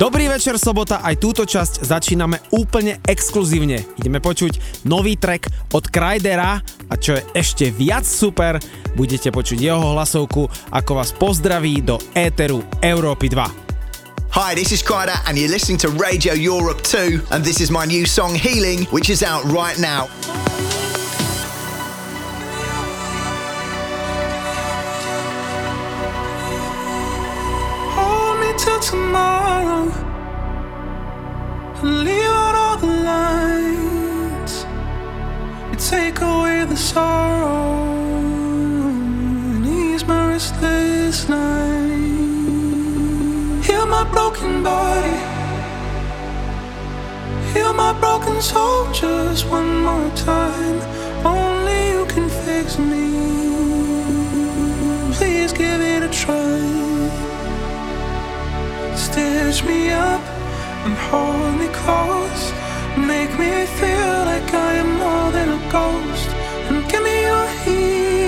Dobrý večer, sobota, aj túto časť začíname úplne exkluzívne. Ideme počuť nový track od Krydera a čo je ešte viac super, budete počuť jeho hlasovku, ako vás pozdraví do éteru Európy 2. Hi, this is Kryder and you're listening to Radio Europe 2 and this is my new song Healing which is out right now. Leave out all the lights. You take away the sorrow and ease my restless night. Heal my broken body, heal my broken soul just one more time. Only you can fix me. Please give it a try stitch me up and hold me close. Make me feel like I am more than a ghost. And give me your healing.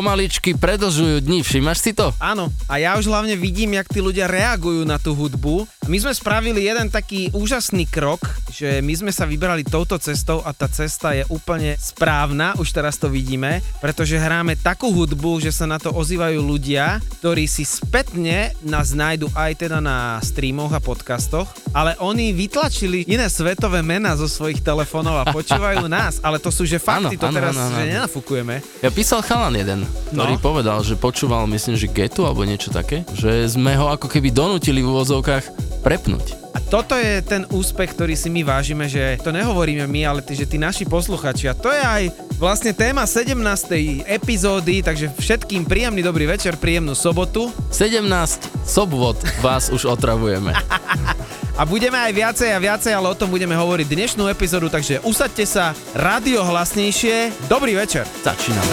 Pomaličky predlžujú dni, všimáš si to? Áno, a ja už hlavne vidím, jak tí ľudia reagujú na tú hudbu. My sme spravili jeden taký úžasný krok, že my sme sa vybrali touto cestou a tá cesta je úplne správna, už teraz to vidíme, pretože hráme takú hudbu, že sa na to ozývajú ľudia, ktorí si spätne nás nájdu aj teda na streamoch a podcastoch, ale oni vytlačili iné svetové mená zo svojich telefónov a počúvajú nás, ale to sú že fakty, Áno, to áno, teraz áno, áno. že nenafúkujeme. Ja písal chalan jeden, ktorý No. povedal, že počúval, myslím, že getu alebo niečo také, že sme ho ako keby donútili v úvozovkách prepnúť. A toto je ten úspech, ktorý si my vážime, že to nehovoríme my, ale tí, že tí naši posluchači. A to je aj vlastne téma 17. epizódy, takže všetkým príjemný dobrý večer, príjemnú sobotu. 17 sobvod vás už otravujeme. A budeme aj viacej a viacej, ale o tom budeme hovoriť dnešnú epizódu, takže usaďte sa, rádio hlasnejšie. Dobrý večer. Začíname.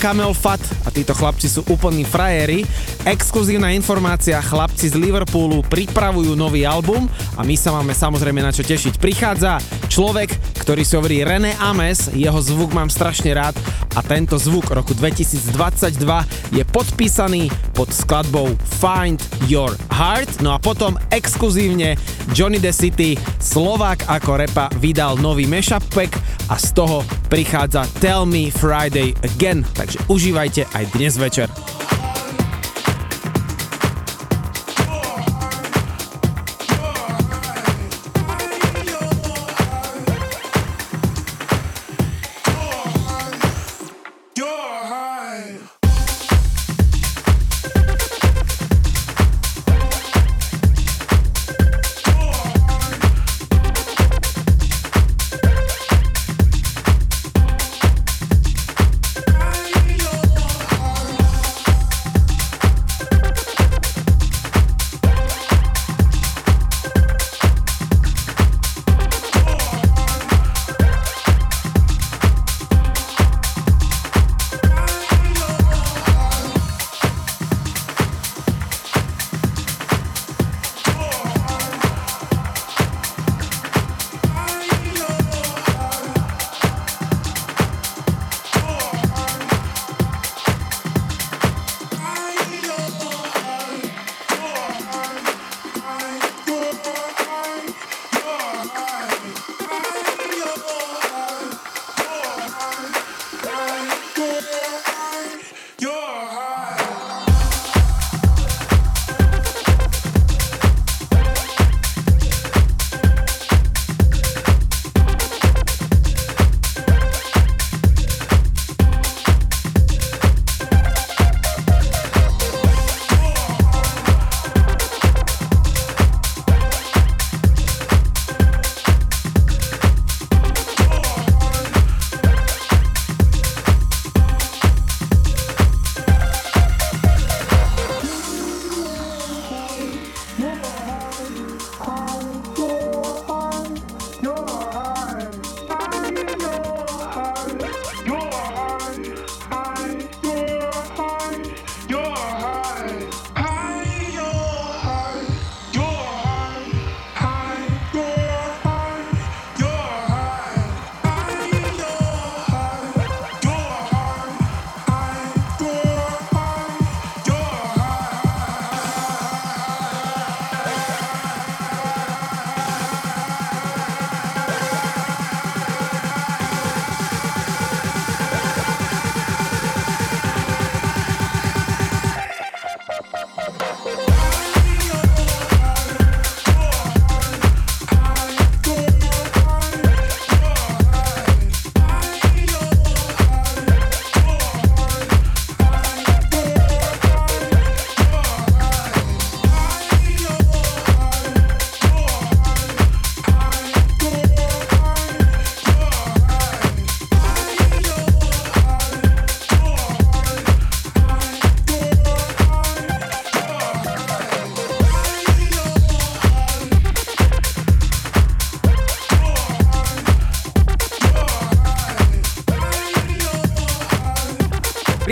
Kamel Fat a títo chlapci sú úplní frajeri. Exkluzívna informácia, chlapci z Liverpoolu pripravujú nový album a my sa máme samozrejme na čo tešiť. Prichádza človek, ktorý si hovorí René Ames, jeho zvuk mám strašne rád a tento zvuk roku 2022 je podpísaný pod skladbou Find Your Heart. No a potom exkluzívne Johnny the City, Slovák ako repa, vydal nový mashup pack a z toho prichádza Tell Me Friday Again, takže užívajte aj dnes večer.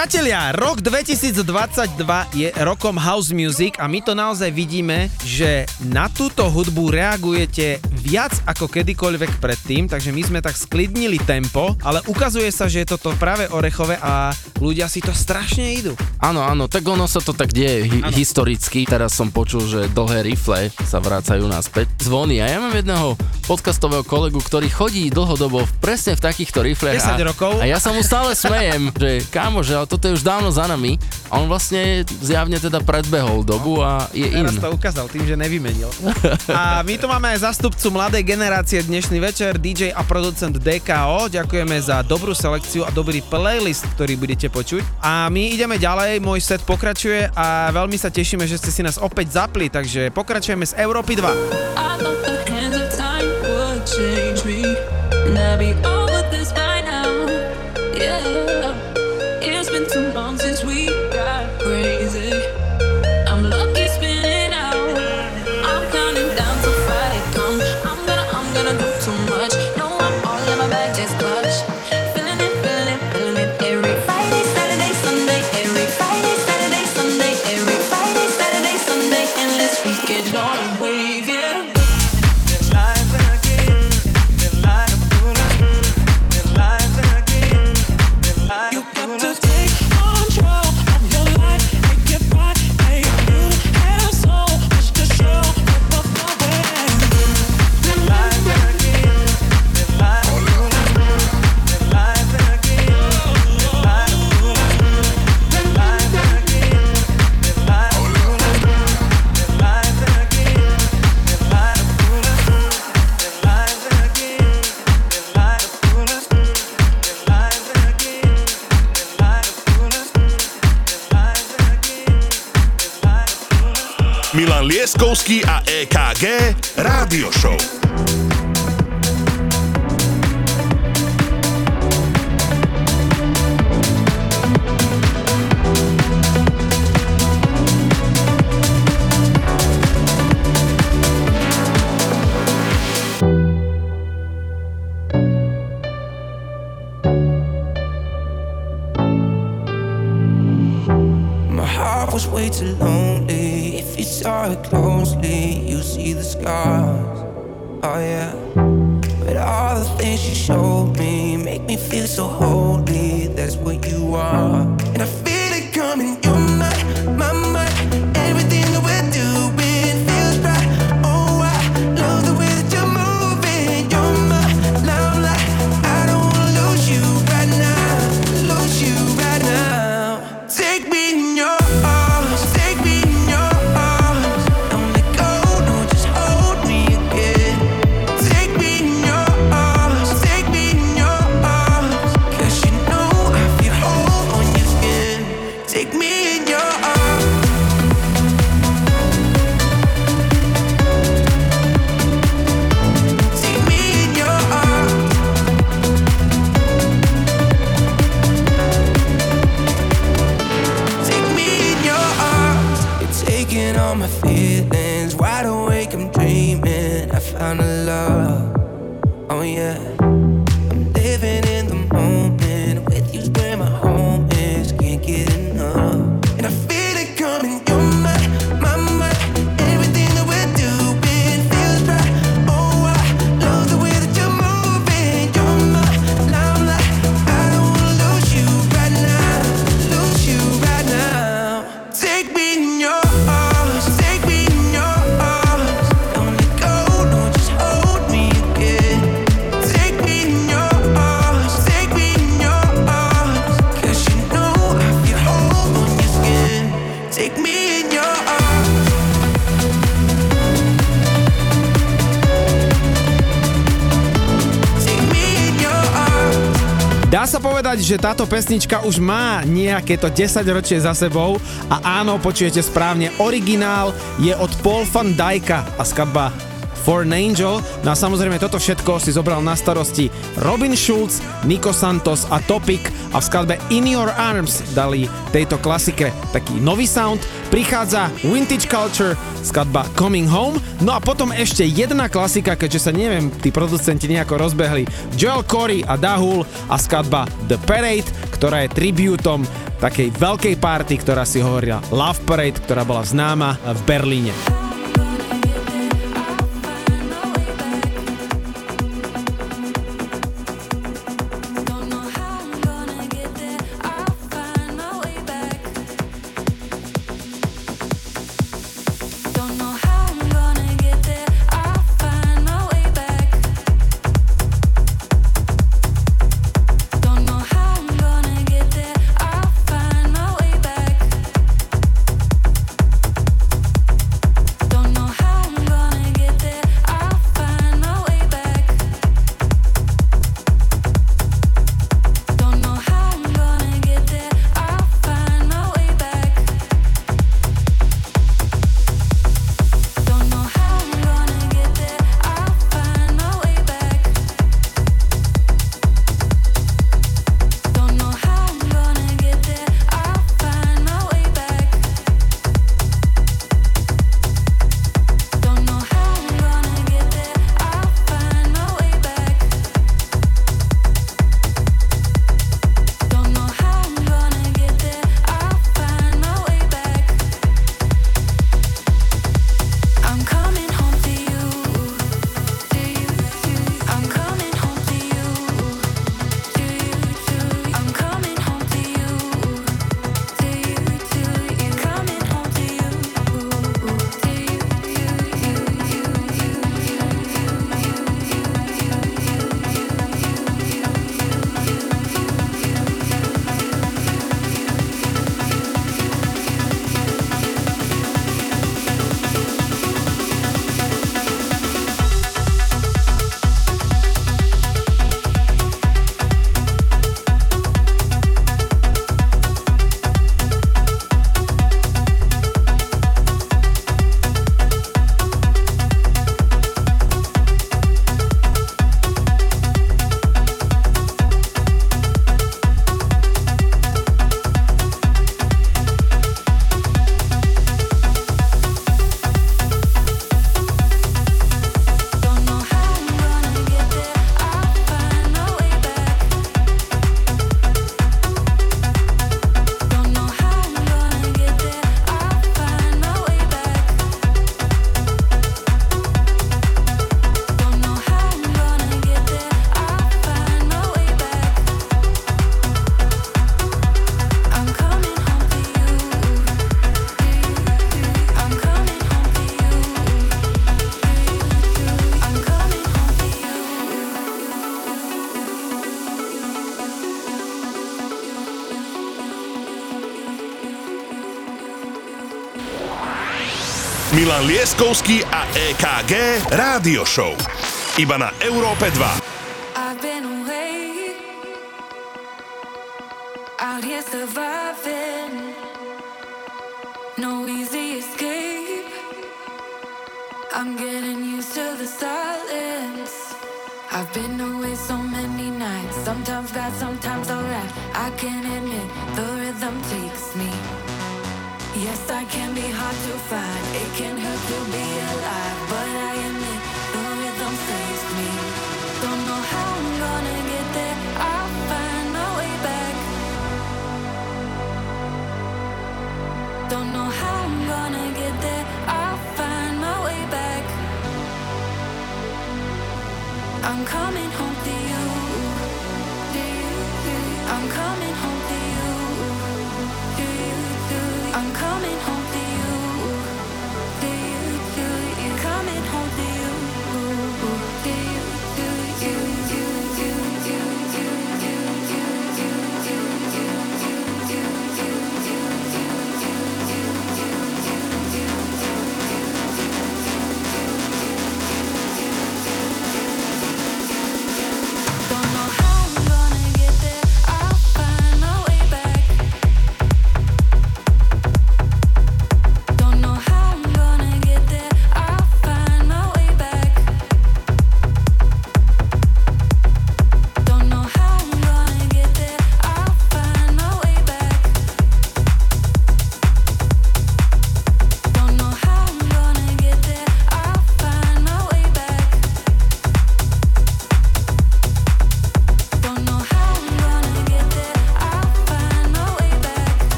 Priatelia, rok 2022 je rokom house music a my to naozaj vidíme, že na túto hudbu reagujete viac ako kedykoľvek predtým, takže my sme tak sklidnili tempo, ale ukazuje sa, že je toto práve orechové a ľudia si to strašne idú. Áno, áno, tak ono sa to tak deje hi- historicky. Teraz som počul, že dlhé rifle sa vracajú naspäť. Zvony. A ja mám jedného podcastového kolegu, ktorý chodí dlhodobo v- presne v takýchto riflech. 10 a, rokov. A ja sa mu stále smejem, že kámo, že ale toto je už dávno za nami. A on vlastne zjavne teda predbehol dobu a je in. Teraz to ukázal tým, že nevymenil. A my tu máme aj zastupcu mladej generácie dnešný večer, DJ a producent DKO. Ďakujeme za dobrú selekciu a dobrý playlist, ktorý budete počuť. A my ideme ďalej, môj set pokračuje a veľmi sa tešíme, že ste si nás opäť zapli, takže pokračujeme z Európy 2. Change me. And I'd be over Lieskovský a EKG Rádio Show. Že táto pesnička už má nejaké to 10 ročie za sebou a áno, počujete správne, originál je od Paul van Dijka a skladba For an Angel. No a samozrejme toto všetko si zobral na starosti Robin Schulz, Nico Santos a Topic a v skladbe In Your Arms dali tejto klasike taký nový sound. Prichádza Vintage Culture, skladba Coming Home. No a potom ešte jedna klasika, keďže sa neviem, tí producenti nejako rozbehli. Joel Corey a Dahul a skladba The Parade, ktorá je tributom takej veľkej party, ktorá si hovorila Love Parade, ktorá bola známa v Berlíne. Milan Lieskovský a EKG Rádio Show. Iba na Európe 2. I've been away, out here surviving, no easy escape, I'm getting used to the silence. I've been away so many nights, sometimes bad, sometimes alright. I can admit the rhythm takes me. Yes, I can be hard to find. It can hurt to be alive, but I am.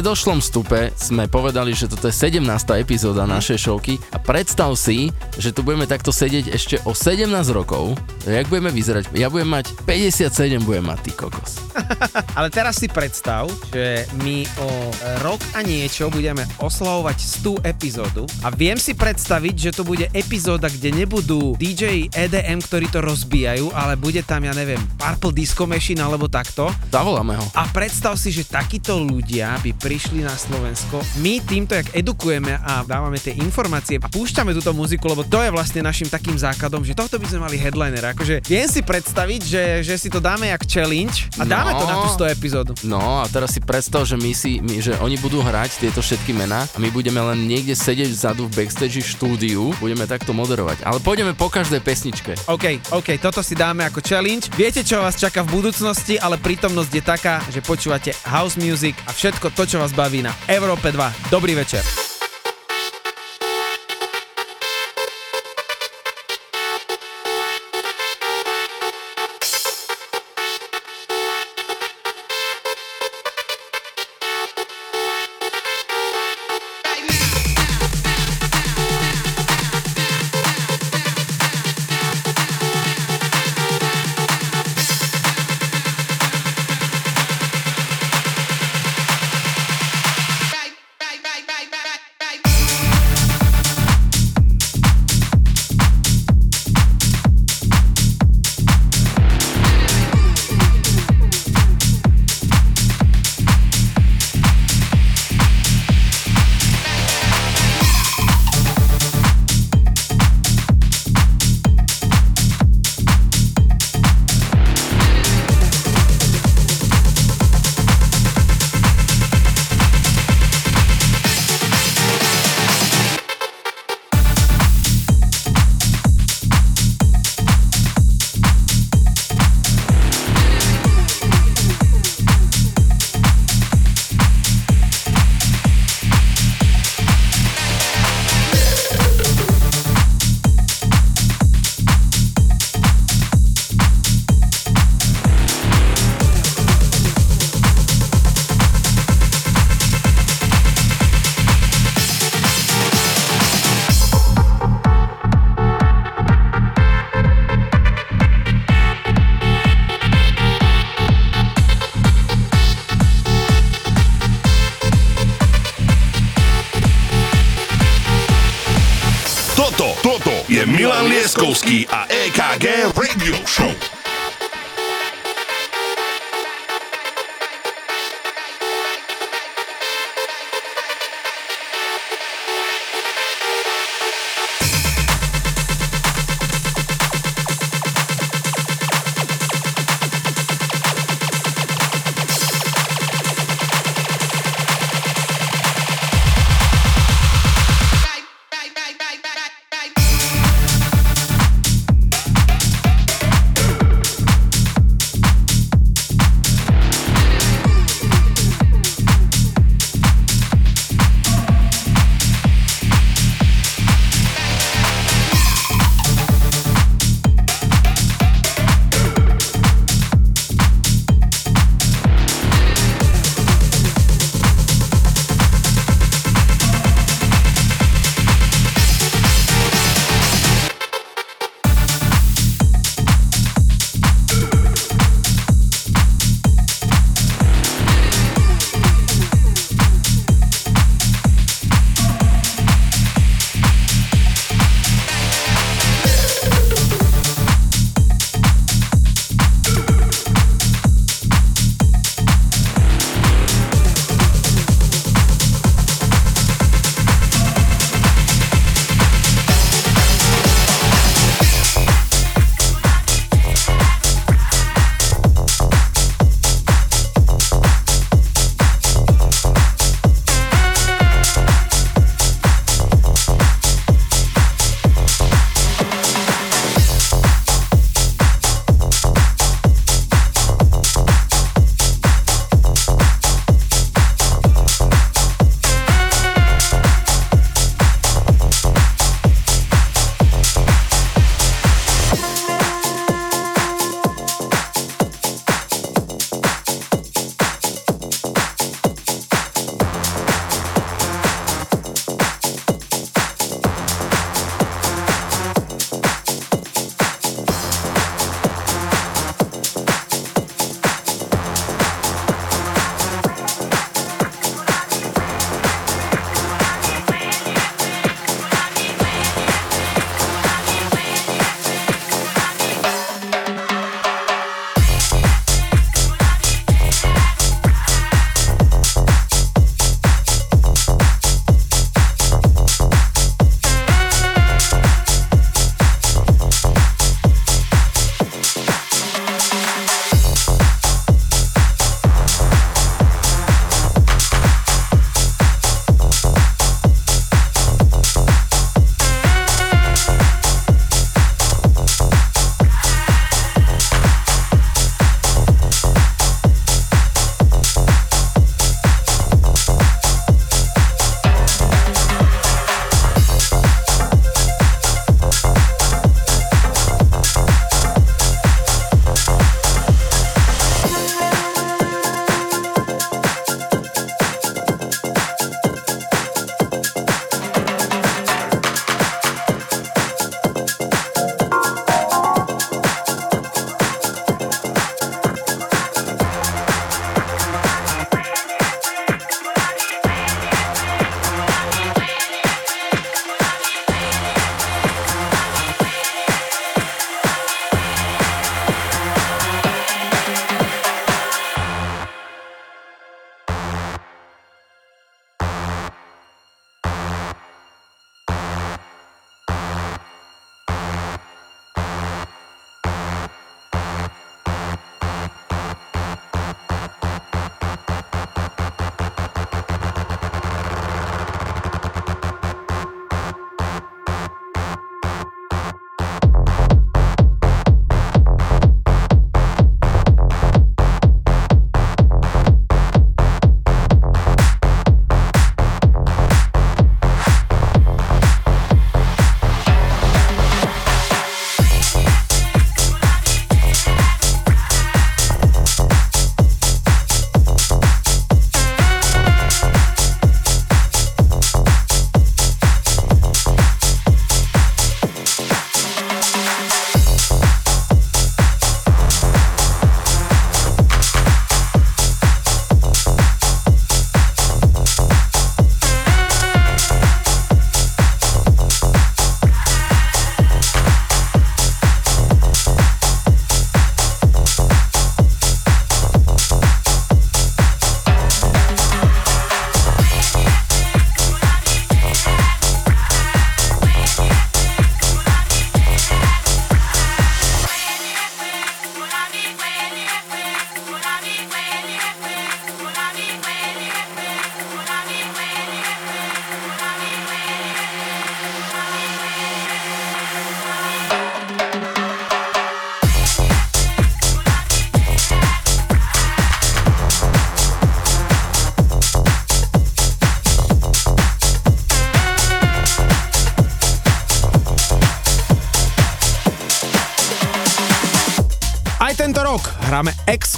Predošlom stupe sme povedali, že toto je 17. epizóda našej showky a predstav si, že tu budeme takto sedieť ešte o 17 rokov. Jak budeme vyzerať? Ja budem mať 57, budem mať ty kokos. Ale teraz si predstav, že my o rok a niečo budeme oslavovať 100 epizódu a viem si predstaviť, že to bude epizóda, kde nebudú DJ EDM, ktorí to rozbijajú, ale bude tam, ja neviem, Purple Disco Machine alebo takto. Zavoláme ho. A predstav si, že takíto ľudia by prišli na Slovensko. My týmto, jak edukujeme a dávame tie informácie a púšťame túto muziku, lebo to je vlastne našim takým základom, že tohto by sme mali headliner. Akože viem si predstaviť, že, že si to dáme jak challenge a dáme to na tú 100 epizódu. No a teraz si predstav, že my si, my, že oni budú hrať tieto všetky mená a my budeme len niekde sedieť vzadu v backstage štúdiu, budeme takto moderovať. Ale pôjdeme po každej pesničke. OK, OK, toto si dáme ako challenge. Viete, čo vás čaká v budúcnosti, ale prítomnosť je taká, že počúvate house music a všetko to, čo vás baví na Európe 2. Dobrý večer.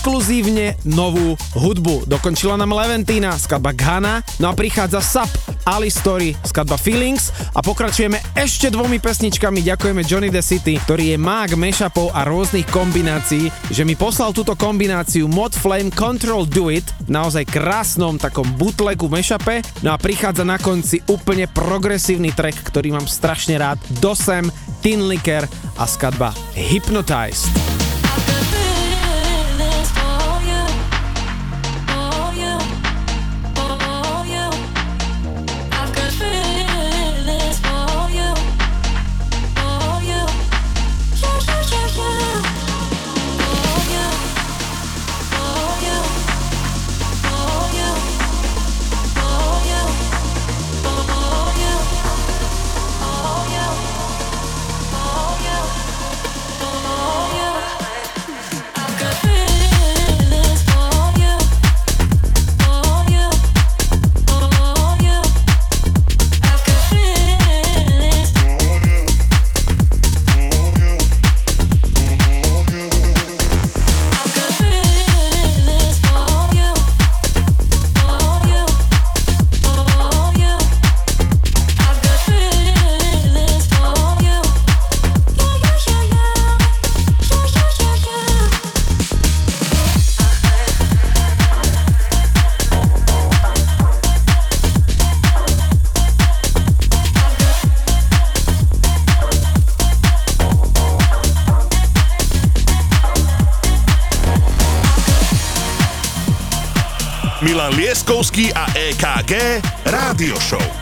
Exkluzívne novú hudbu. Dokončila nám Leventina, skladba Ghana, no a prichádza SAP, Ali Story, skladba Feelings a pokračujeme ešte dvomi pesničkami. Ďakujeme Johnny the City, ktorý je mák mashupov a rôznych kombinácií, že mi poslal túto kombináciu Mod Flame Control Do It v naozaj krásnom takom bootlegu mashupe. No a prichádza na konci úplne progresívny track, ktorý mám strašne rád. Dosem, Tin Licker a skladba Hypnotized. EKG Rádio Show.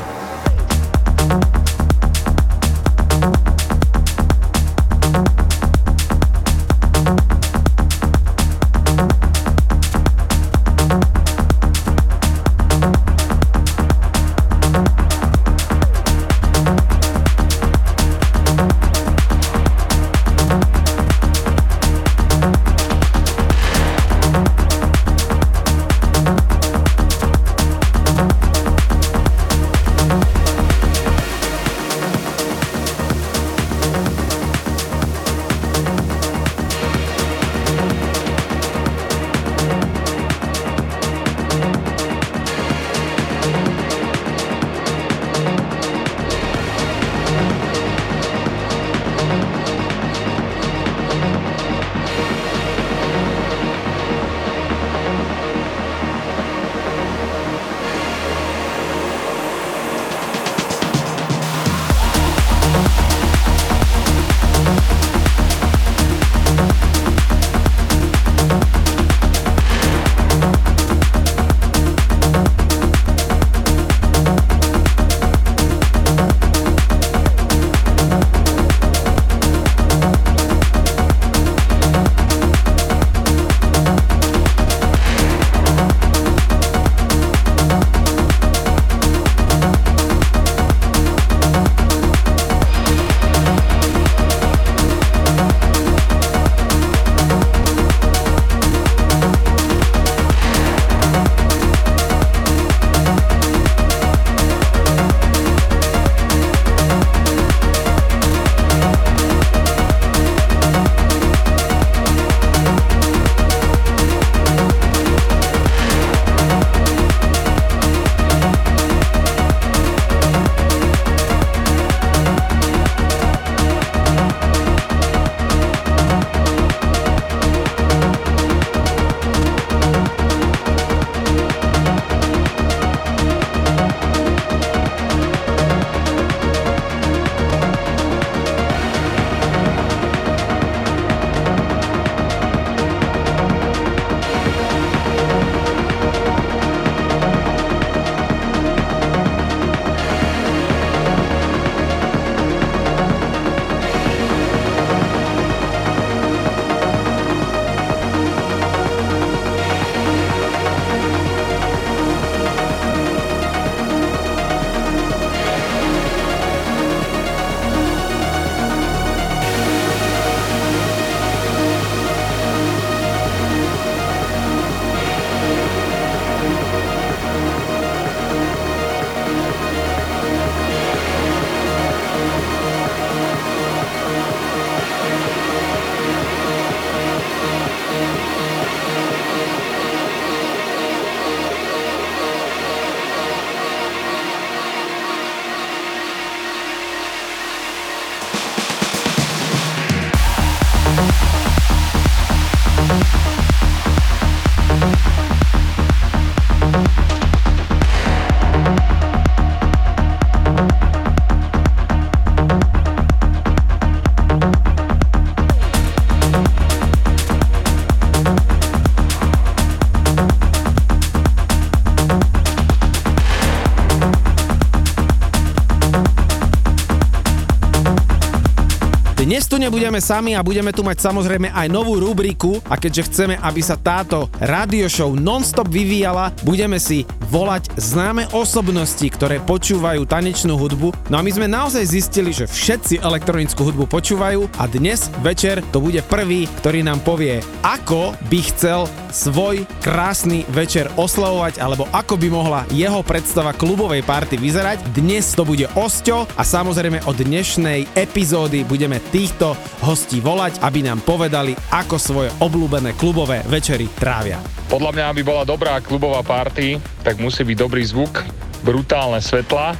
Nebudeme sami a budeme tu mať samozrejme aj novú rubriku. A keďže chceme, aby sa táto radio show non-stop vyvíjala, budeme si volať známe osobnosti, ktoré počúvajú tanečnú hudbu. No a my sme naozaj zistili, že všetci elektronickú hudbu počúvajú a dnes večer to bude prvý, ktorý nám povie, ako by chcel svoj krásny večer oslavovať alebo ako by mohla jeho predstava klubovej party vyzerať. Dnes to bude Osťo a samozrejme od dnešnej epizódy budeme týchto hostí volať, aby nám povedali, ako svoje obľúbené klubové večery trávia. Podľa mňa, aby bola dobrá klubová party, tak musí byť dobrý zvuk, brutálne svetla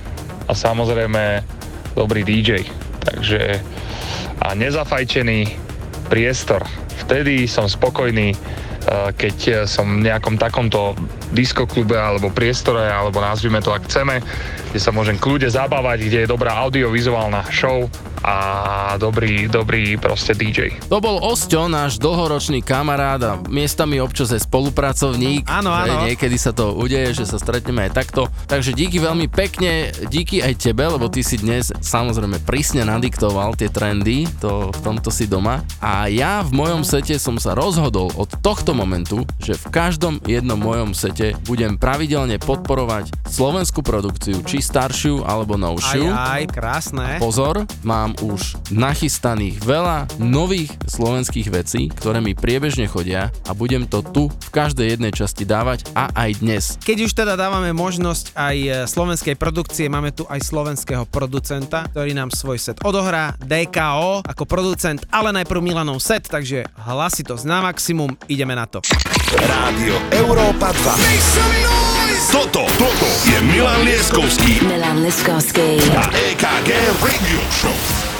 a samozrejme dobrý DJ. Takže a nezafajčený priestor. Vtedy som spokojný, eh, keď som v nejakom takomto diskoklube alebo priestore, alebo nazvime to ak chceme, kde sa môžem kľude zabávať, kde je dobrá audiovizuálna show, a dobrý, dobrý proste DJ. To bol Osťo, náš dlhoročný kamarát a miestami občas aj spolupracovník. Áno, áno. Niekedy sa to udeje, že sa stretneme aj takto. Takže díky veľmi pekne, díky aj tebe, lebo ty si dnes samozrejme prísne nadiktoval tie trendy, to v tomto si doma. A ja v mojom sete som sa rozhodol od tohto momentu, že v každom jednom mojom sete budem pravidelne podporovať slovenskú produkciu, či staršiu alebo novšiu. Aj, aj, krásne. Pozor, mám už nachystaných veľa nových slovenských vecí, ktoré mi priebežne chodia a budem to tu v každej jednej časti dávať a aj dnes. Keď už teda dávame možnosť aj e, slovenskej produkcie, máme tu aj slovenského producenta, ktorý nám svoj set odohrá, DKO ako producent, ale najprv Milan plánovanou set, takže hlasitosť na maximum, ideme na to. Rádio Európa 2 Toto, toto je Milan Lieskovský. Milan Lieskovský. A EKG Radio Show.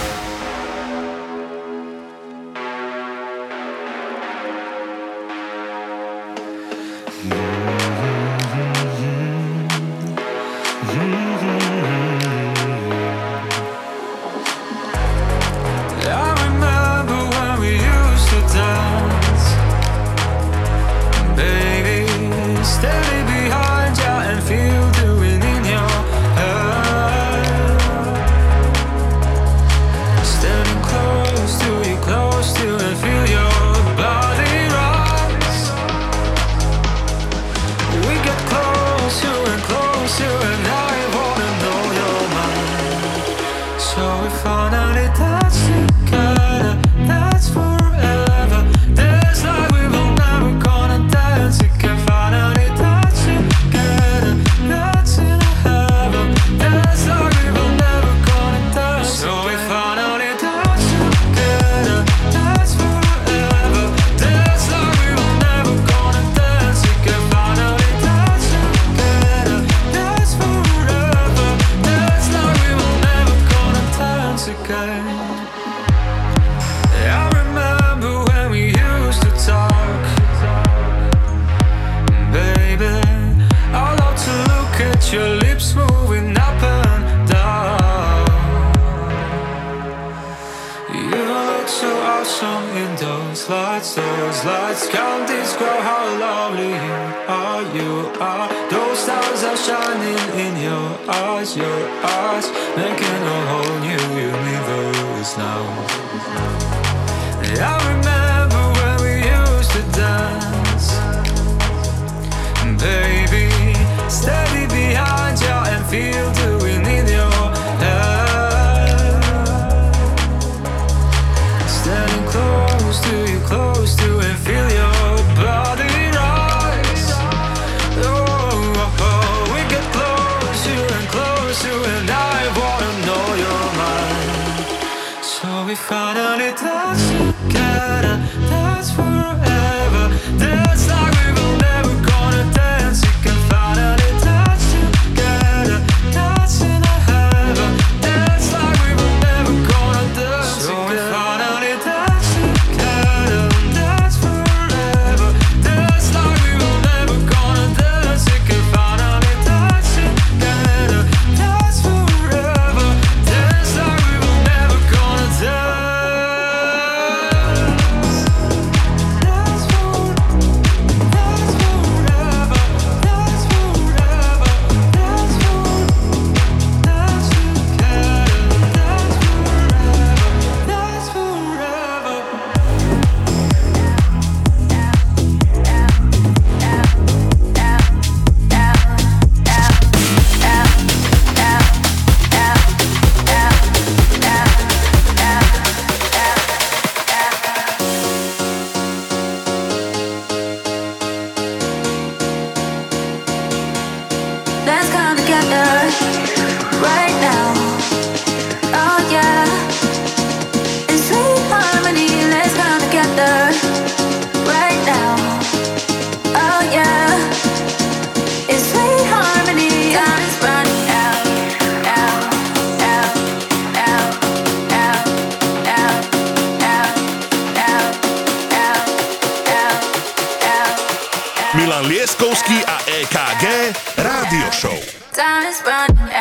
time is running.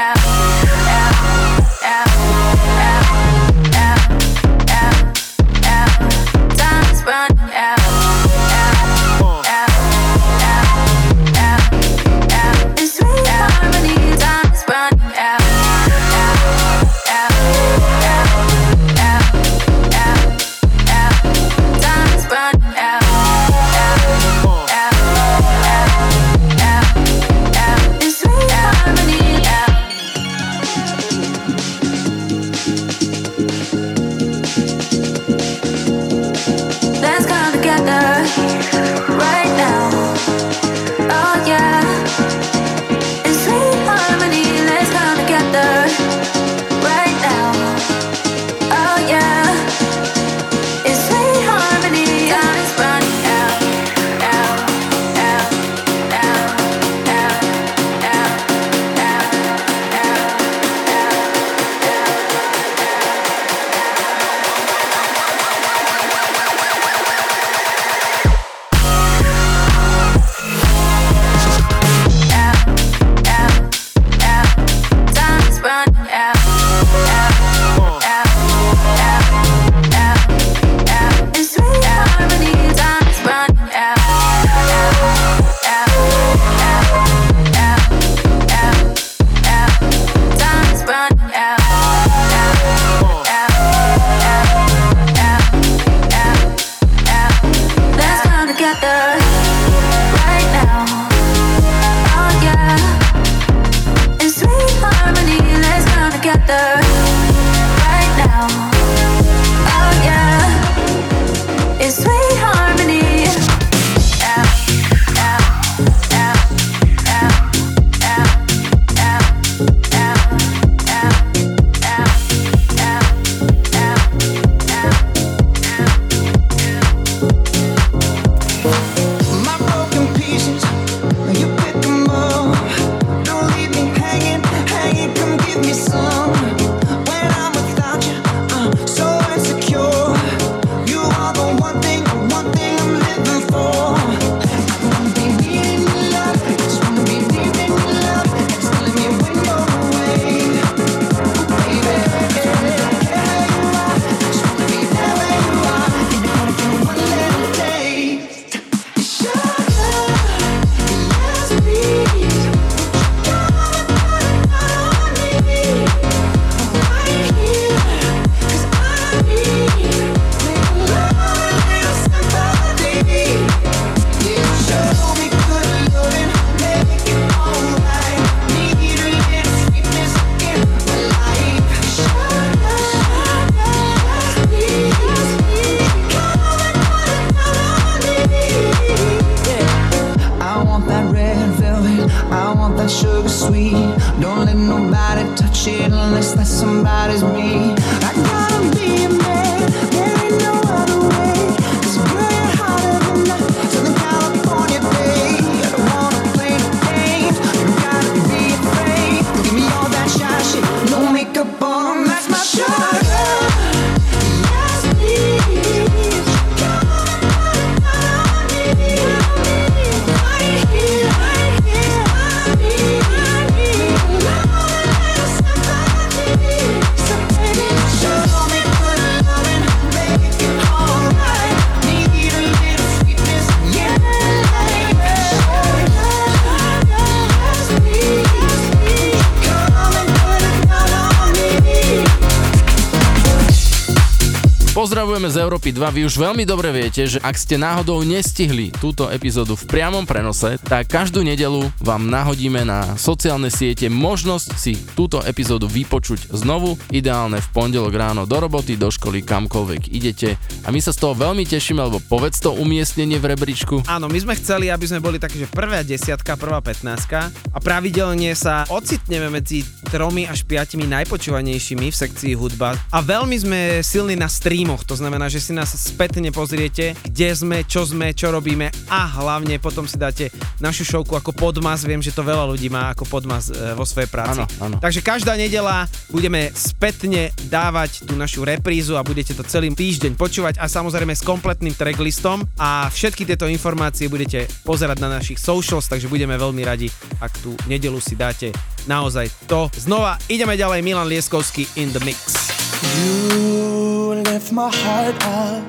Pozdravujeme z Európy 2. Vy už veľmi dobre viete, že ak ste náhodou nestihli túto epizódu v priamom prenose, tak každú nedelu vám nahodíme na sociálne siete možnosť si túto epizódu vypočuť znovu, ideálne v pondelok ráno do roboty, do školy, kamkoľvek idete. A my sa z toho veľmi tešíme, lebo povedz to umiestnenie v rebríčku. Áno, my sme chceli, aby sme boli také, že prvá desiatka, prvá 15 a pravidelne sa ocitneme medzi tromi až piatimi najpočúvanejšími v sekcii hudba a veľmi sme silní na streamoch, to znamená, že si nás spätne pozriete, kde sme, čo sme, čo robíme a hlavne potom si dáte našu šovku ako podmas, viem, že to veľa ľudí má ako podmas e, vo svojej práci. Áno, áno. Takže každá nedela budeme spätne dávať tú našu reprízu a budete to celý týždeň počúvať a samozrejme s kompletným tracklistom a všetky tieto informácie budete pozerať na našich socials, takže budeme veľmi radi, ak tú nedelu si dáte naozaj to. Znova ideme ďalej, Milan Lieskovský in the mix. You lift my heart up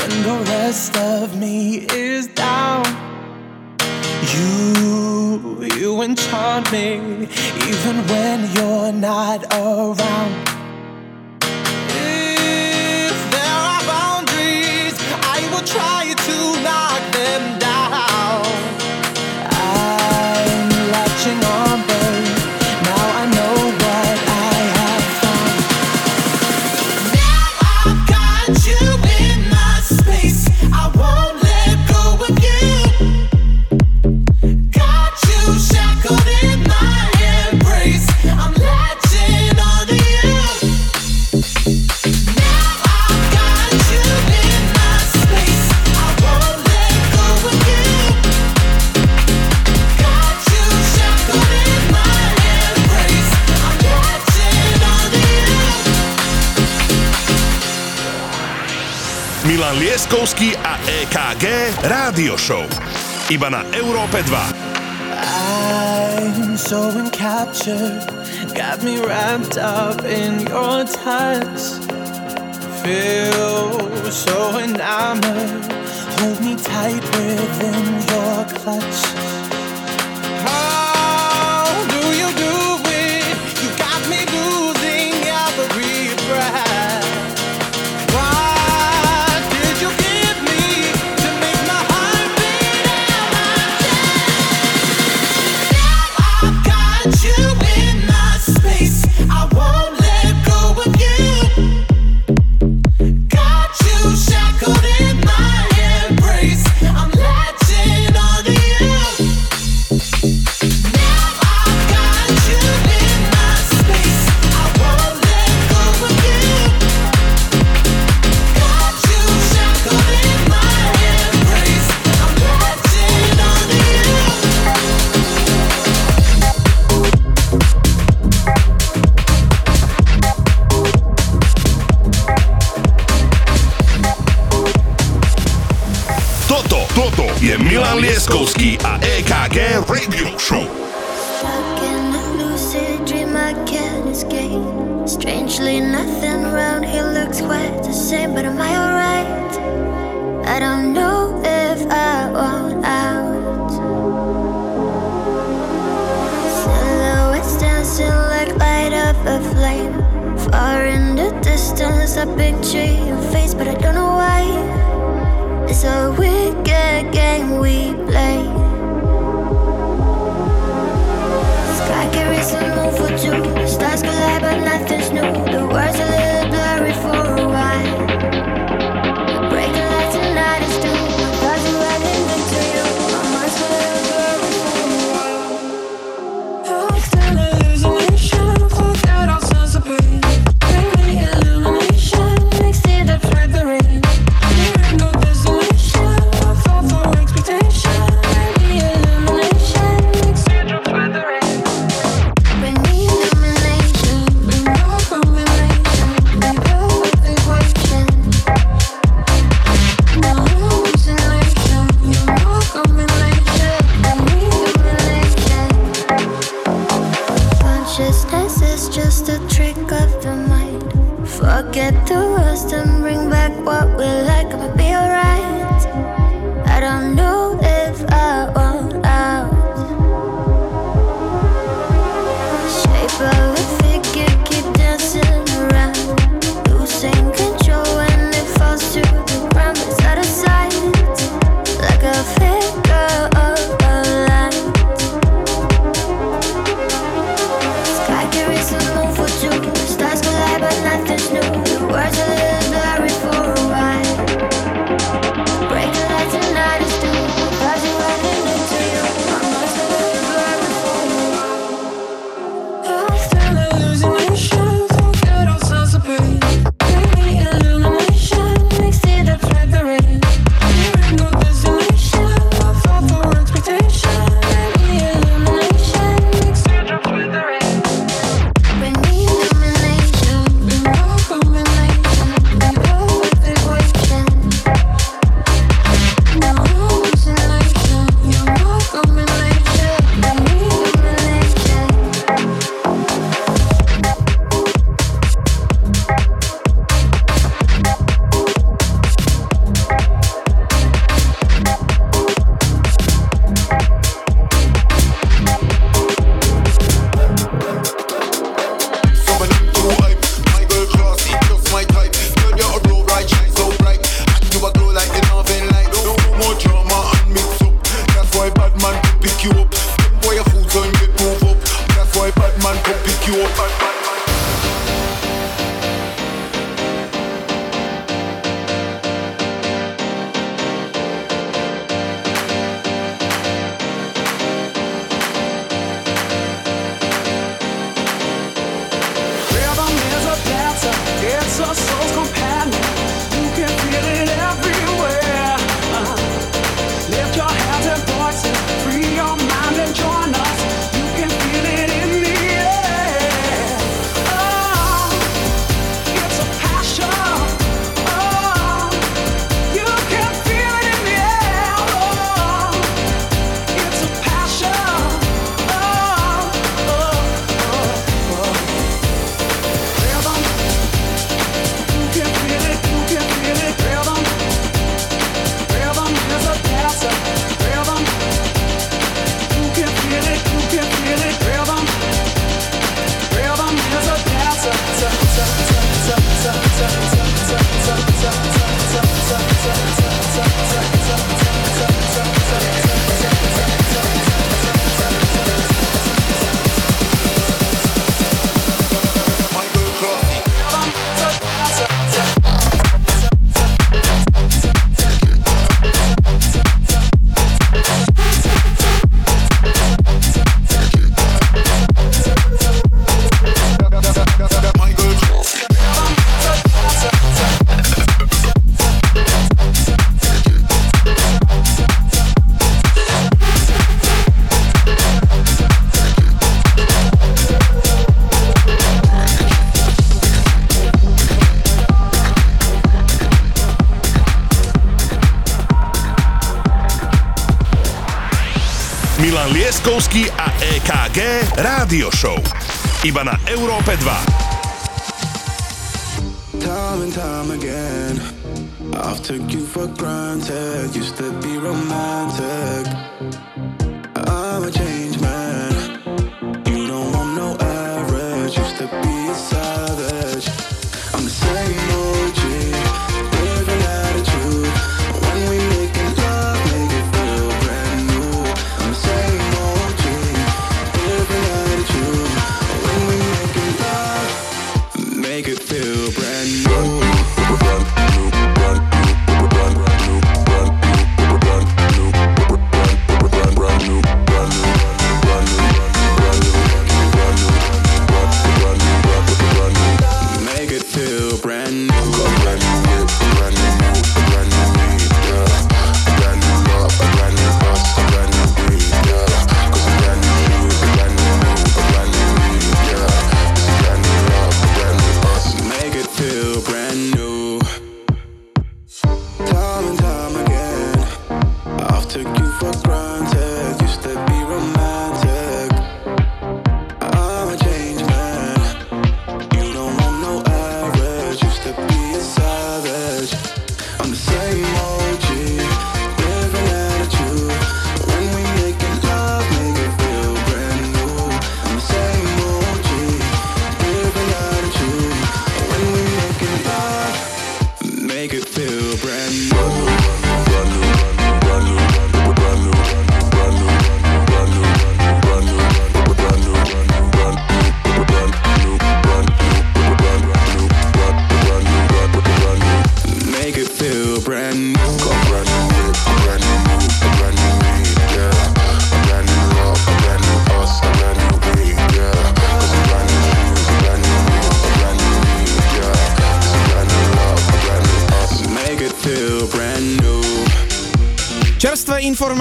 when the rest of me is down. You, you enchant me even when you're not around. If there are boundaries, I will try A EKG Rádio Show. Iba na Európe 2. I'm so encaptured, got me wrapped up in your touch. Feel so enamored, hold me tight within your clutch. Adam Lieskowski a EKG Radio Show. Stuck in a lucid dream, I can't escape. Strangely, nothing around here looks quite the same, but am I alright? I don't know if I want out. Silhouettes dancing like light of a flame. Far in the distance, I picture your face, but I don't know why. It's a wicked game we play. Sky carries move for two. Stars collide, but nothing's new. The words Radio Show. Iba na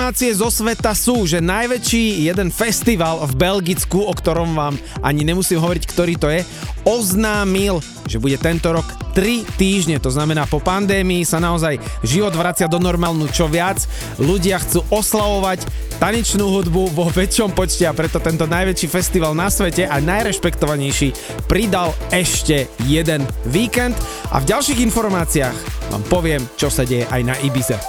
informácie zo sveta sú, že najväčší jeden festival v Belgicku, o ktorom vám ani nemusím hovoriť, ktorý to je, oznámil, že bude tento rok 3 týždne. To znamená, po pandémii sa naozaj život vracia do normálnu čo viac. Ľudia chcú oslavovať tanečnú hudbu vo väčšom počte a preto tento najväčší festival na svete a najrešpektovanejší pridal ešte jeden víkend. A v ďalších informáciách vám poviem, čo sa deje aj na Ibize.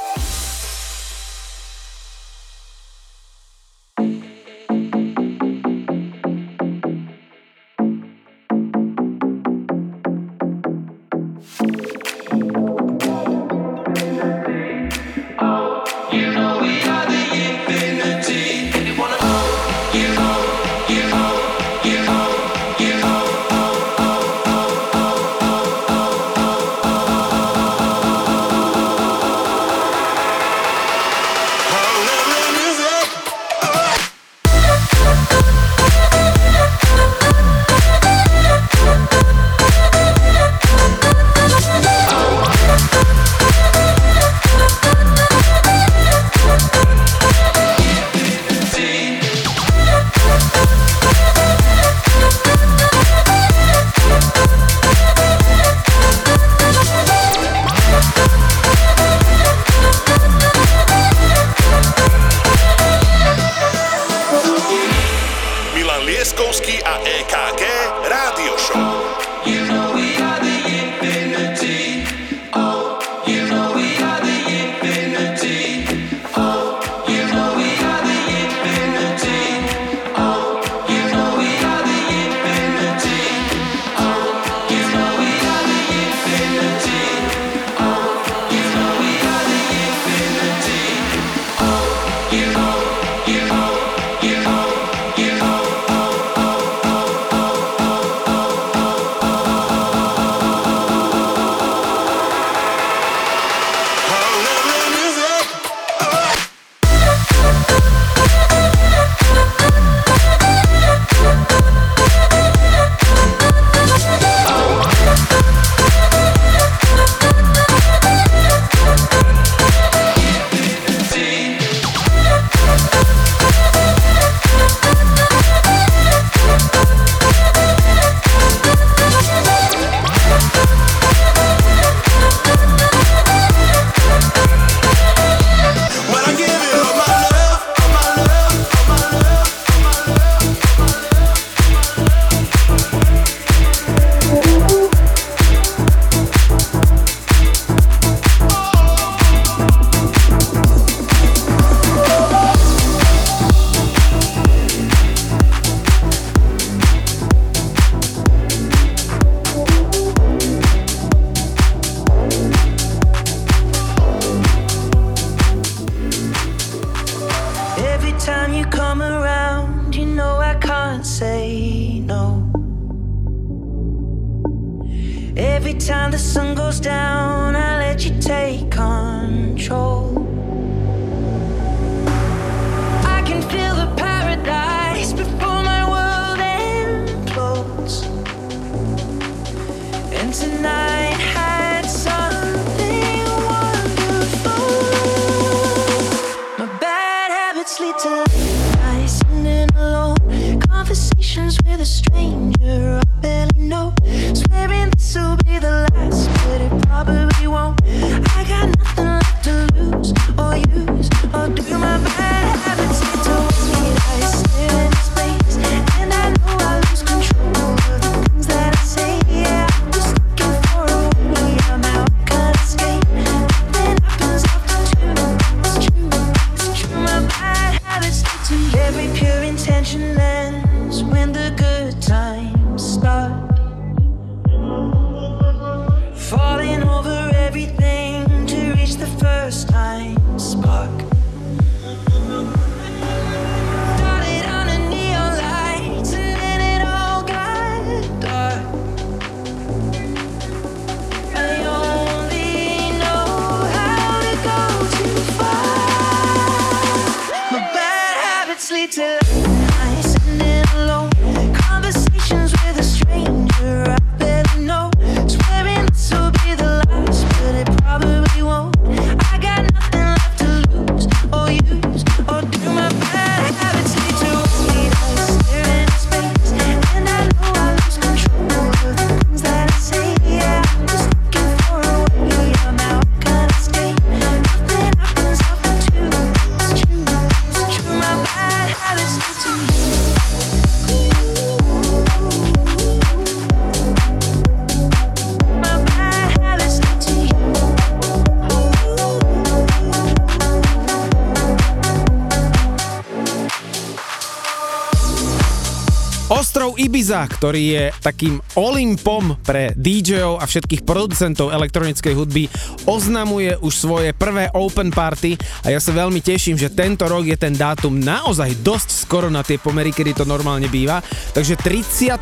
Ibiza, ktorý je takým Olympom pre DJov a všetkých producentov elektronickej hudby, oznamuje už svoje prvé open party a ja sa veľmi teším, že tento rok je ten dátum naozaj dosť skoro na tie pomery, kedy to normálne býva. Takže 34.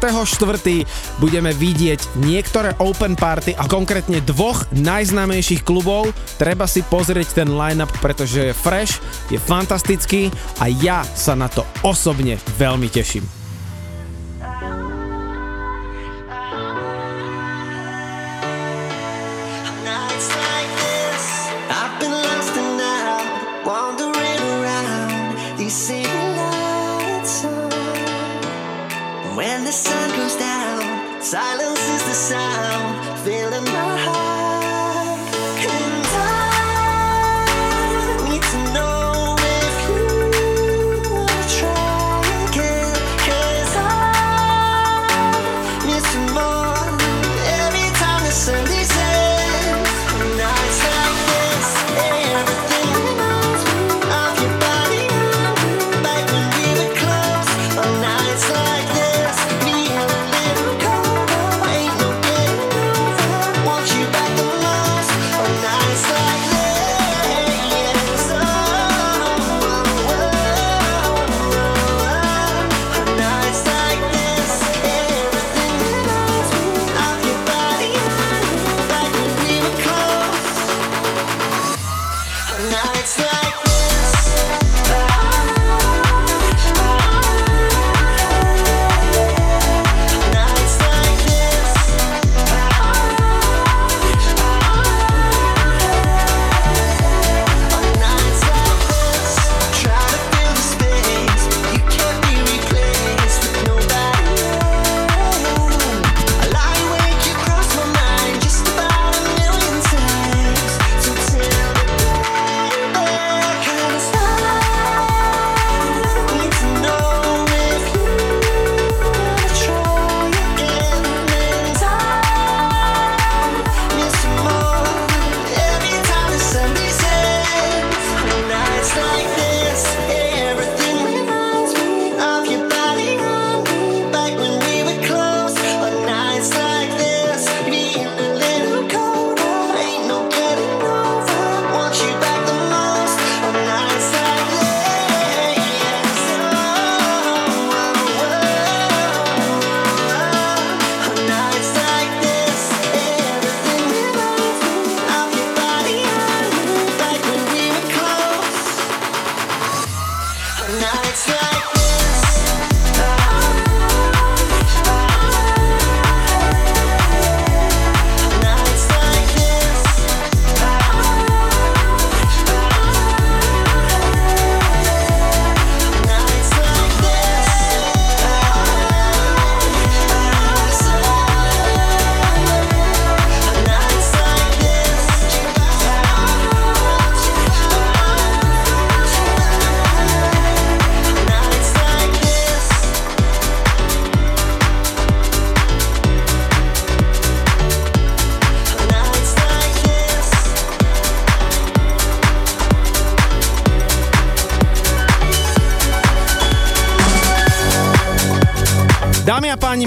budeme vidieť niektoré open party a konkrétne dvoch najznámejších klubov. Treba si pozrieť ten Lineup, pretože je fresh, je fantastický a ja sa na to osobne veľmi teším.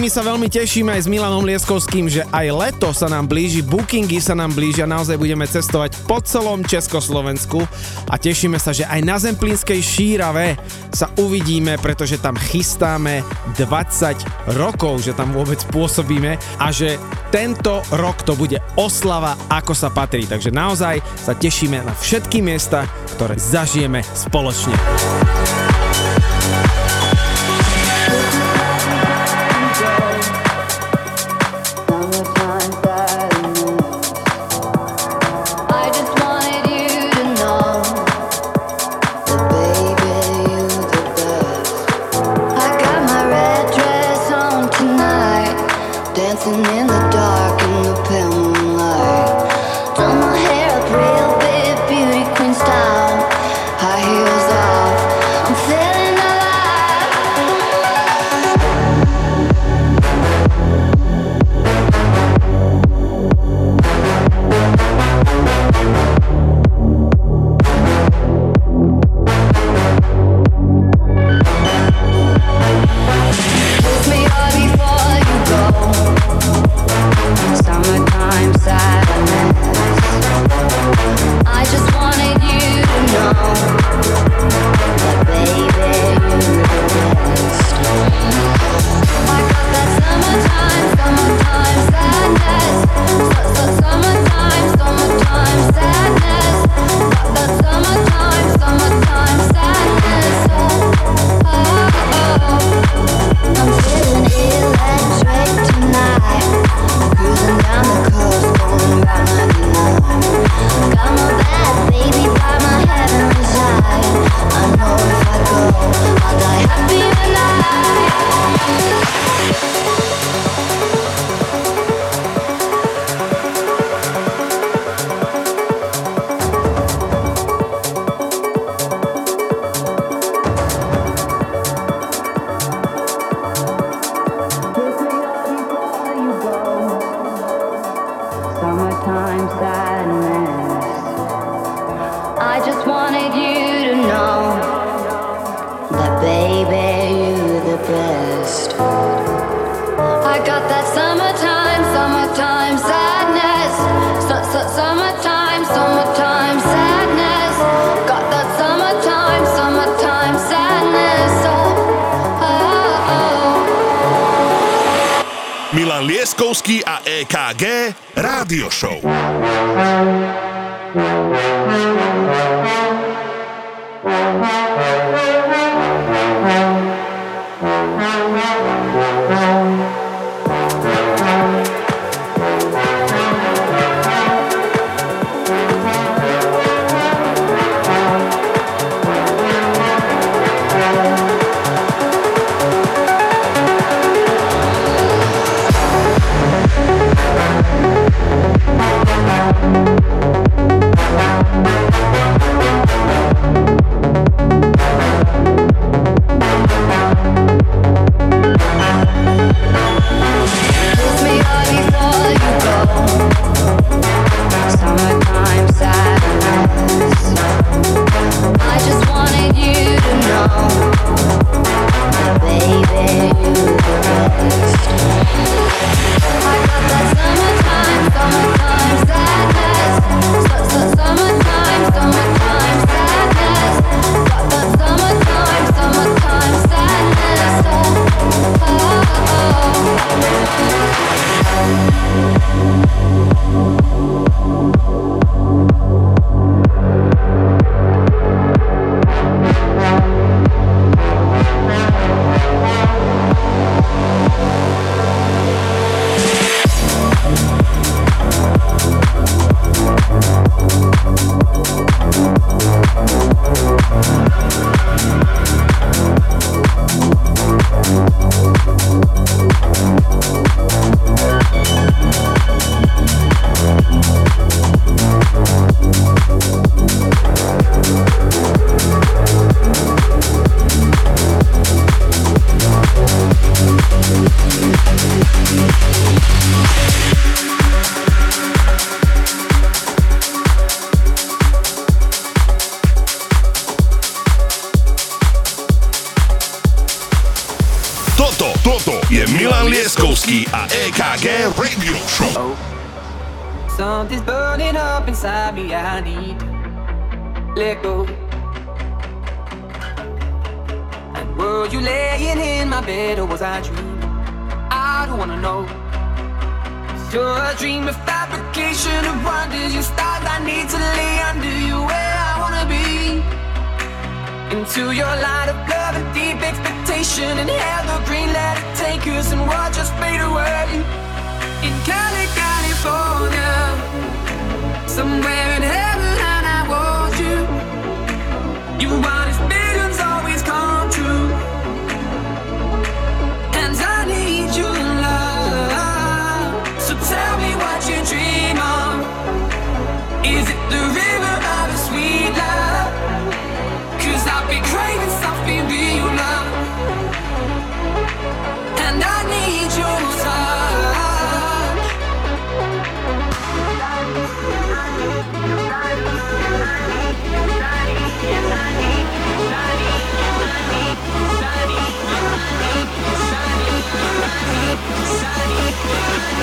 my sa veľmi tešíme aj s Milanom Lieskovským, že aj leto sa nám blíži, bookingy sa nám blížia, naozaj budeme cestovať po celom Československu a tešíme sa, že aj na Zemplínskej šírave sa uvidíme, pretože tam chystáme 20 rokov, že tam vôbec pôsobíme a že tento rok to bude oslava, ako sa patrí. Takže naozaj sa tešíme na všetky miesta, ktoré zažijeme spoločne.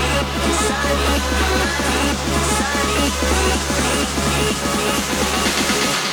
Thank you.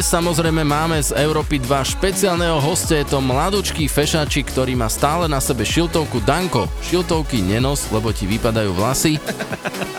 Dnes samozrejme máme z Európy 2 špeciálneho hostia, je to mladučký fešačik, ktorý má stále na sebe šiltovku Danko. Šiltovky nenos, lebo ti vypadajú vlasy,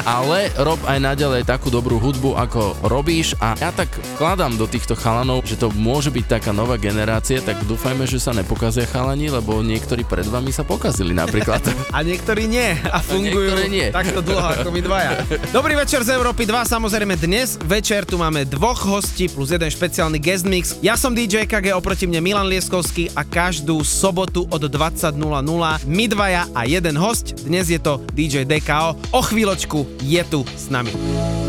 ale rob aj naďalej takú dobrú hudbu, ako robíš a ja tak vkladám do týchto chalanov, že to môže byť taká nová generácia, tak dúfajme, že sa nepokazia chalani, lebo niektorí pred vami sa pokazili napríklad. A niektorí nie a fungujú niektoré nie. takto dlho ako my dvaja. Dobrý večer z Európy 2, samozrejme dnes večer tu máme dvoch hostí plus jeden špeciálny guest mix. Ja som DJ KG, oproti mne Milan Lieskovský a každú sobotu od 20.00 my dvaja a jeden host. Dnes je to DJ DKO. O chvíľočku je tu s nami.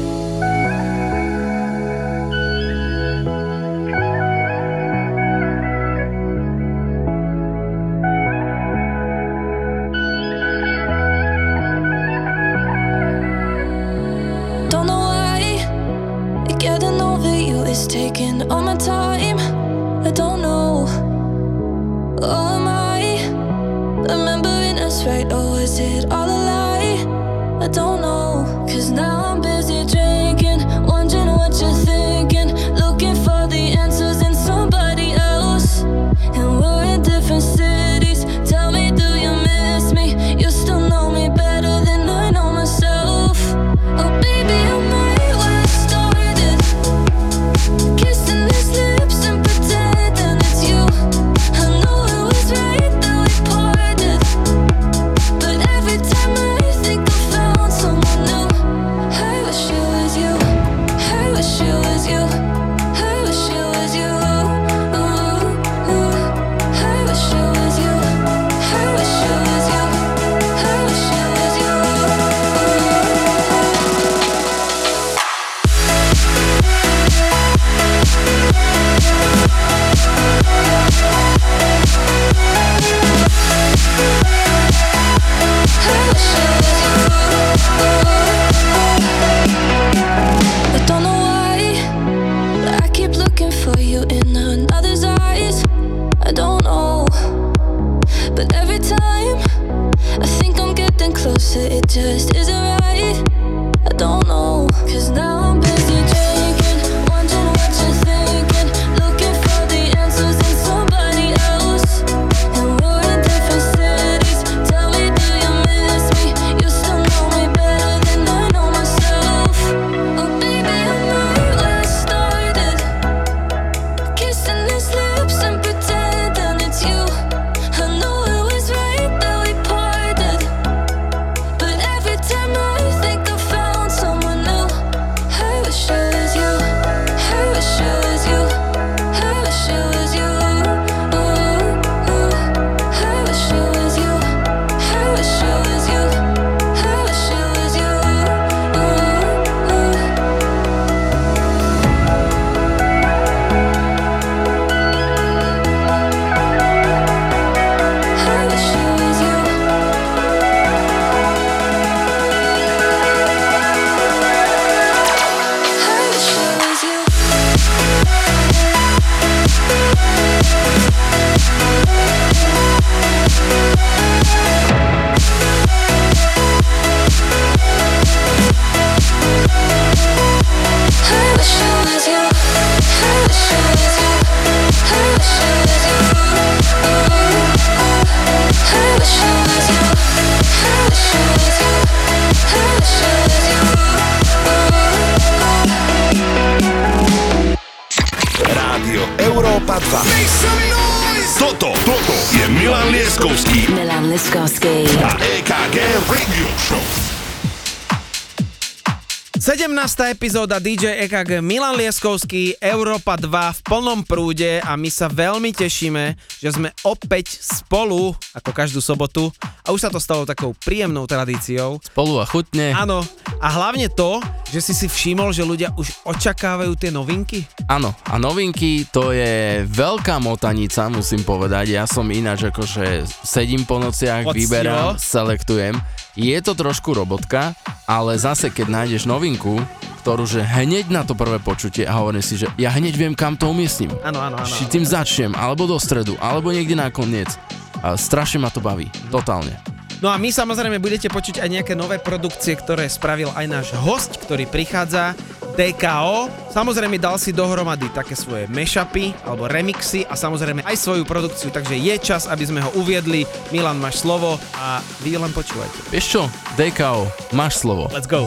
Epizóda DJ EKG Milan Lieskovský, Európa 2 v plnom prúde a my sa veľmi tešíme, že sme opäť spolu, ako každú sobotu a už sa to stalo takou príjemnou tradíciou. Spolu a chutne. Áno, a hlavne to, že si si všimol, že ľudia už očakávajú tie novinky. Áno, a novinky to je veľká motanica, musím povedať. Ja som ináč akože sedím po nociach, Poctivo. vyberám, selektujem. Je to trošku robotka, ale zase keď nájdeš novinku, ktorú že hneď na to prvé počutie a hovorím si, že ja hneď viem, kam to umiestním. Áno, áno, áno. Či tým začnem, alebo do stredu, alebo niekde na koniec. A strašne ma to baví, totálne. No a my samozrejme budete počuť aj nejaké nové produkcie, ktoré spravil aj náš host, ktorý prichádza, DKO. Samozrejme dal si dohromady také svoje mashupy alebo remixy a samozrejme aj svoju produkciu, takže je čas, aby sme ho uviedli. Milan, máš slovo a vy len počúvajte. Vieš čo, DKO, máš slovo. Let's go.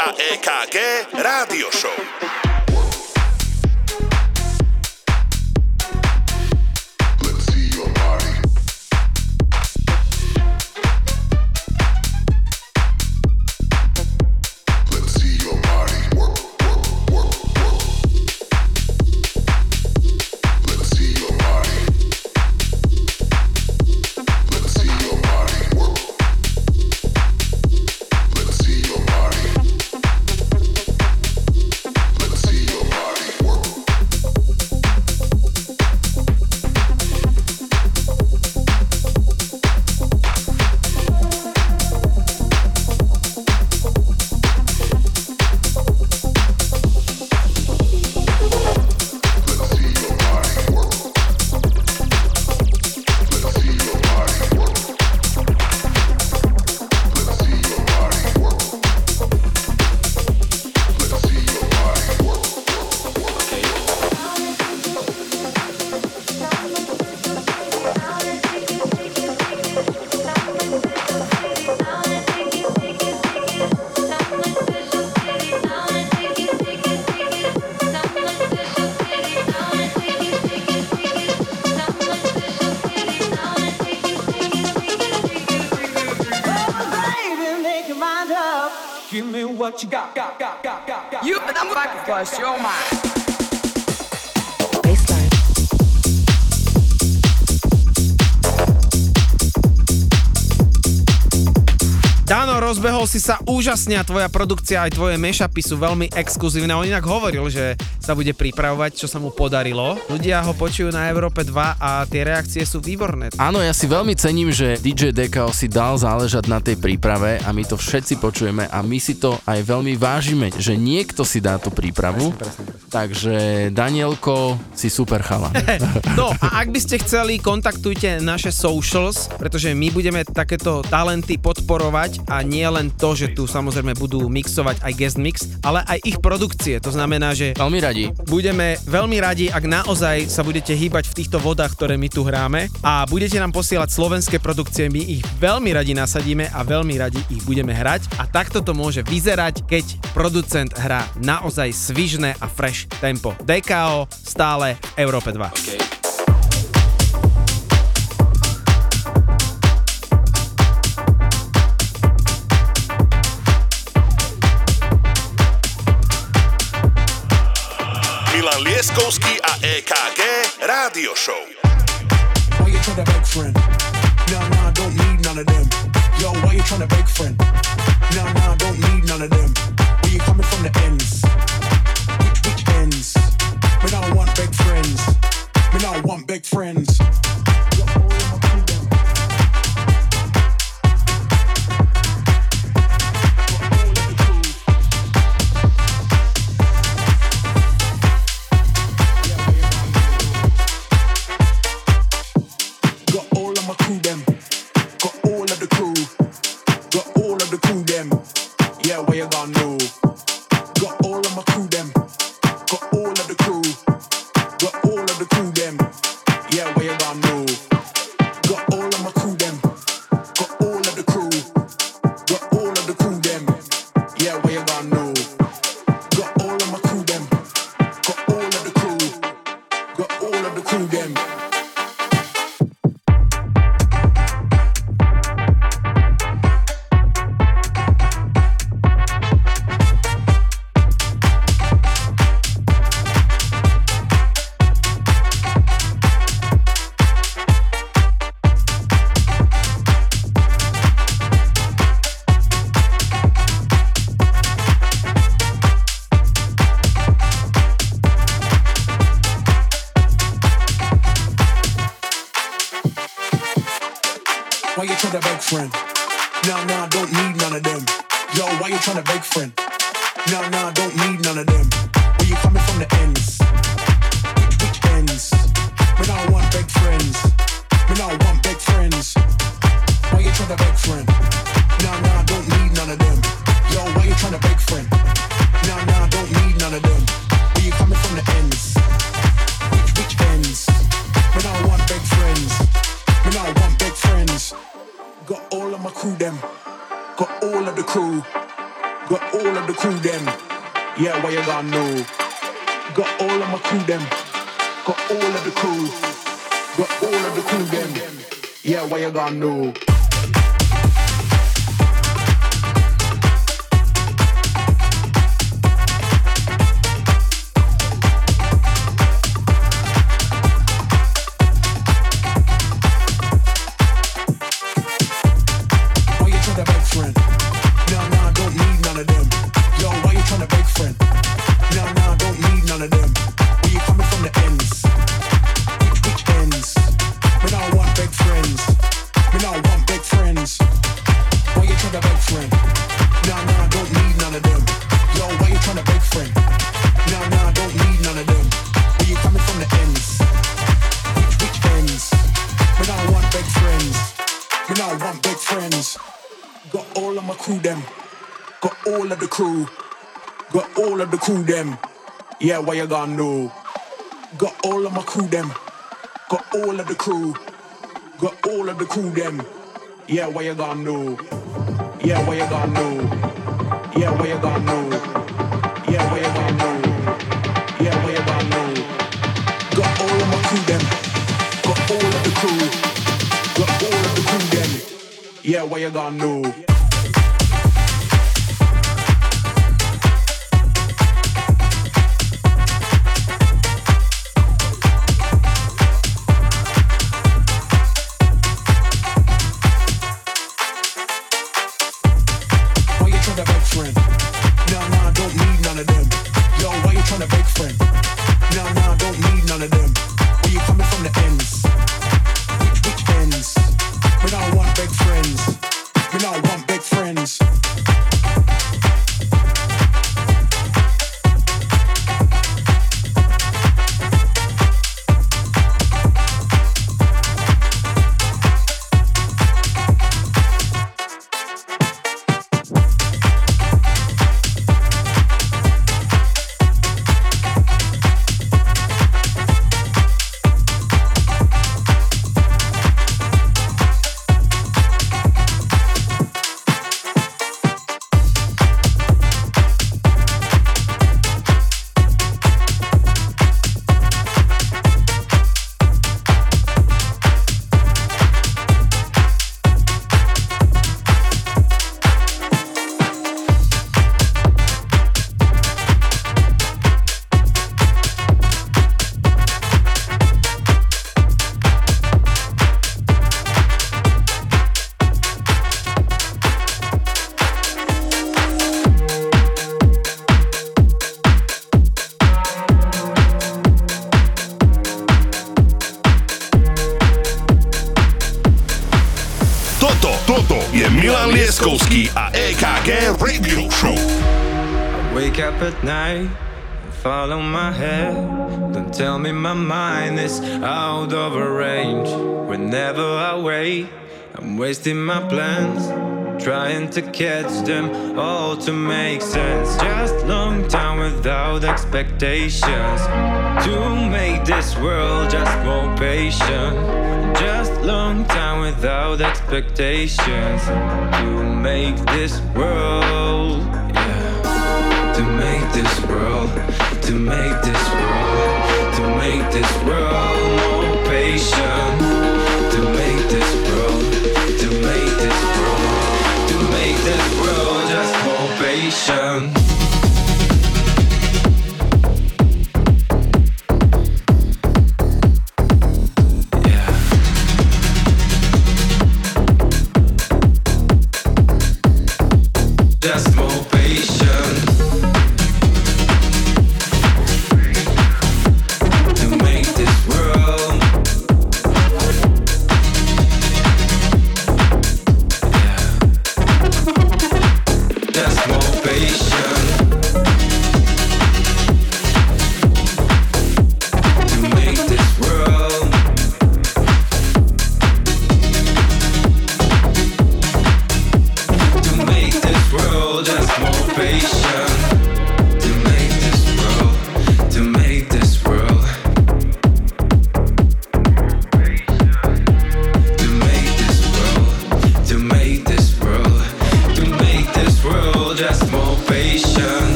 a EKG Rádio Show. Dano, rozbehol si sa úžasne a tvoja produkcia aj tvoje mešapy sú veľmi exkluzívne. On inak hovoril, že sa bude pripravovať, čo sa mu podarilo. Ľudia ho počujú na Európe 2 a tie reakcie sú výborné. Áno, ja si veľmi cením, že DJ DKO si dal záležať na tej príprave a my to všetci počujeme a my si to aj veľmi vážime, že niekto si dá tú prípravu. Takže Danielko, si super chala. No a ak by ste chceli, kontaktujte naše socials, pretože my budeme takéto talenty podporovať a nie len to, že tu samozrejme budú mixovať aj guest mix, ale aj ich produkcie. To znamená, že Veľmi radi. budeme veľmi radi, ak naozaj sa budete hýbať v týchto vodách, ktoré my tu hráme a budete nám posielať slovenské produkcie, my ich veľmi radi nasadíme a veľmi radi ich budeme hrať a takto to môže vyzerať, keď producent hrá naozaj svižné a fresh tempo. DKO stále v Európe 2. Okay. Lieskovský a EKG Rádio Show. Why you tryna beg friend? Nah, nah, don't need none of them. Yo, why you tryna beg friend? Nah, nah, don't need none of them. Where you coming from the ends? Which, which ends? Don't want big friends. Don't want big friends. The crew them. Yeah, where you gonna know? Got all of my crew them. Got all of the crew. Got all of the crew them. Yeah, where you gonna know? Yeah, where you gonna know? Yeah, where you gonna know? Yeah, where you gonna know? Yeah, where you gonna know? Got all of my crew them. Got all of the crew. Got all of the crew them. Yeah, where you gonna know? To catch them all to make sense. Just long time without expectations. To make this world just more patient. Just long time without expectations. To make this world Yeah. to make this world, to make this world, to make this world more patient, to make this world, this world just more patient.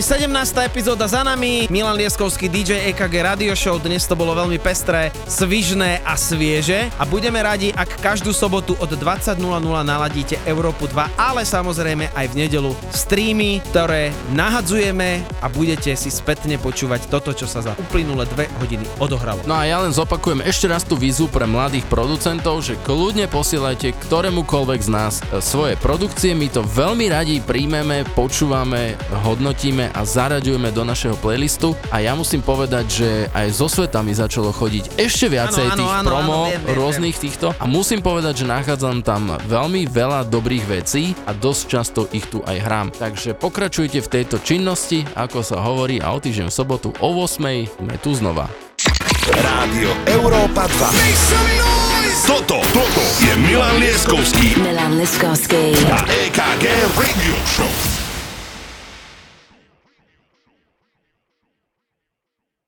Dámy a páni, 17. epizóda za nami. Milan Lieskovský, DJ EKG Radio Show. Dnes to bolo veľmi pestré, svižné a svieže. A budeme radi, ak každú sobotu od 20.00 naladíte Európu 2, ale samozrejme aj v nedelu streamy, ktoré nahadzujeme a budete si spätne počúvať toto, čo sa za uplynulé dve hodiny odohralo. No a ja len zopakujem ešte raz tú výzvu pre mladých producentov, že kľudne posielajte ktorémukoľvek z nás e, svoje produkcie, my to veľmi radi príjmeme, počúvame, hodnotíme a zaraďujeme do našeho playlistu a ja musím povedať, že aj zo sveta mi začalo chodiť ešte viacej áno, tých áno, promo áno, viem, viem, rôznych týchto a musím povedať, že nachádzam tam veľmi veľa dobrých vecí a dosť často ich tu aj hrám. Takže pokračujte v tejto činnosti, ako sa hovorí a o týždeň v sobotu o 8 sme tu znova. Rádio Európa 2. Toto, toto je Milan Lieskovský Milan Liskovský. a EKG Radio Show.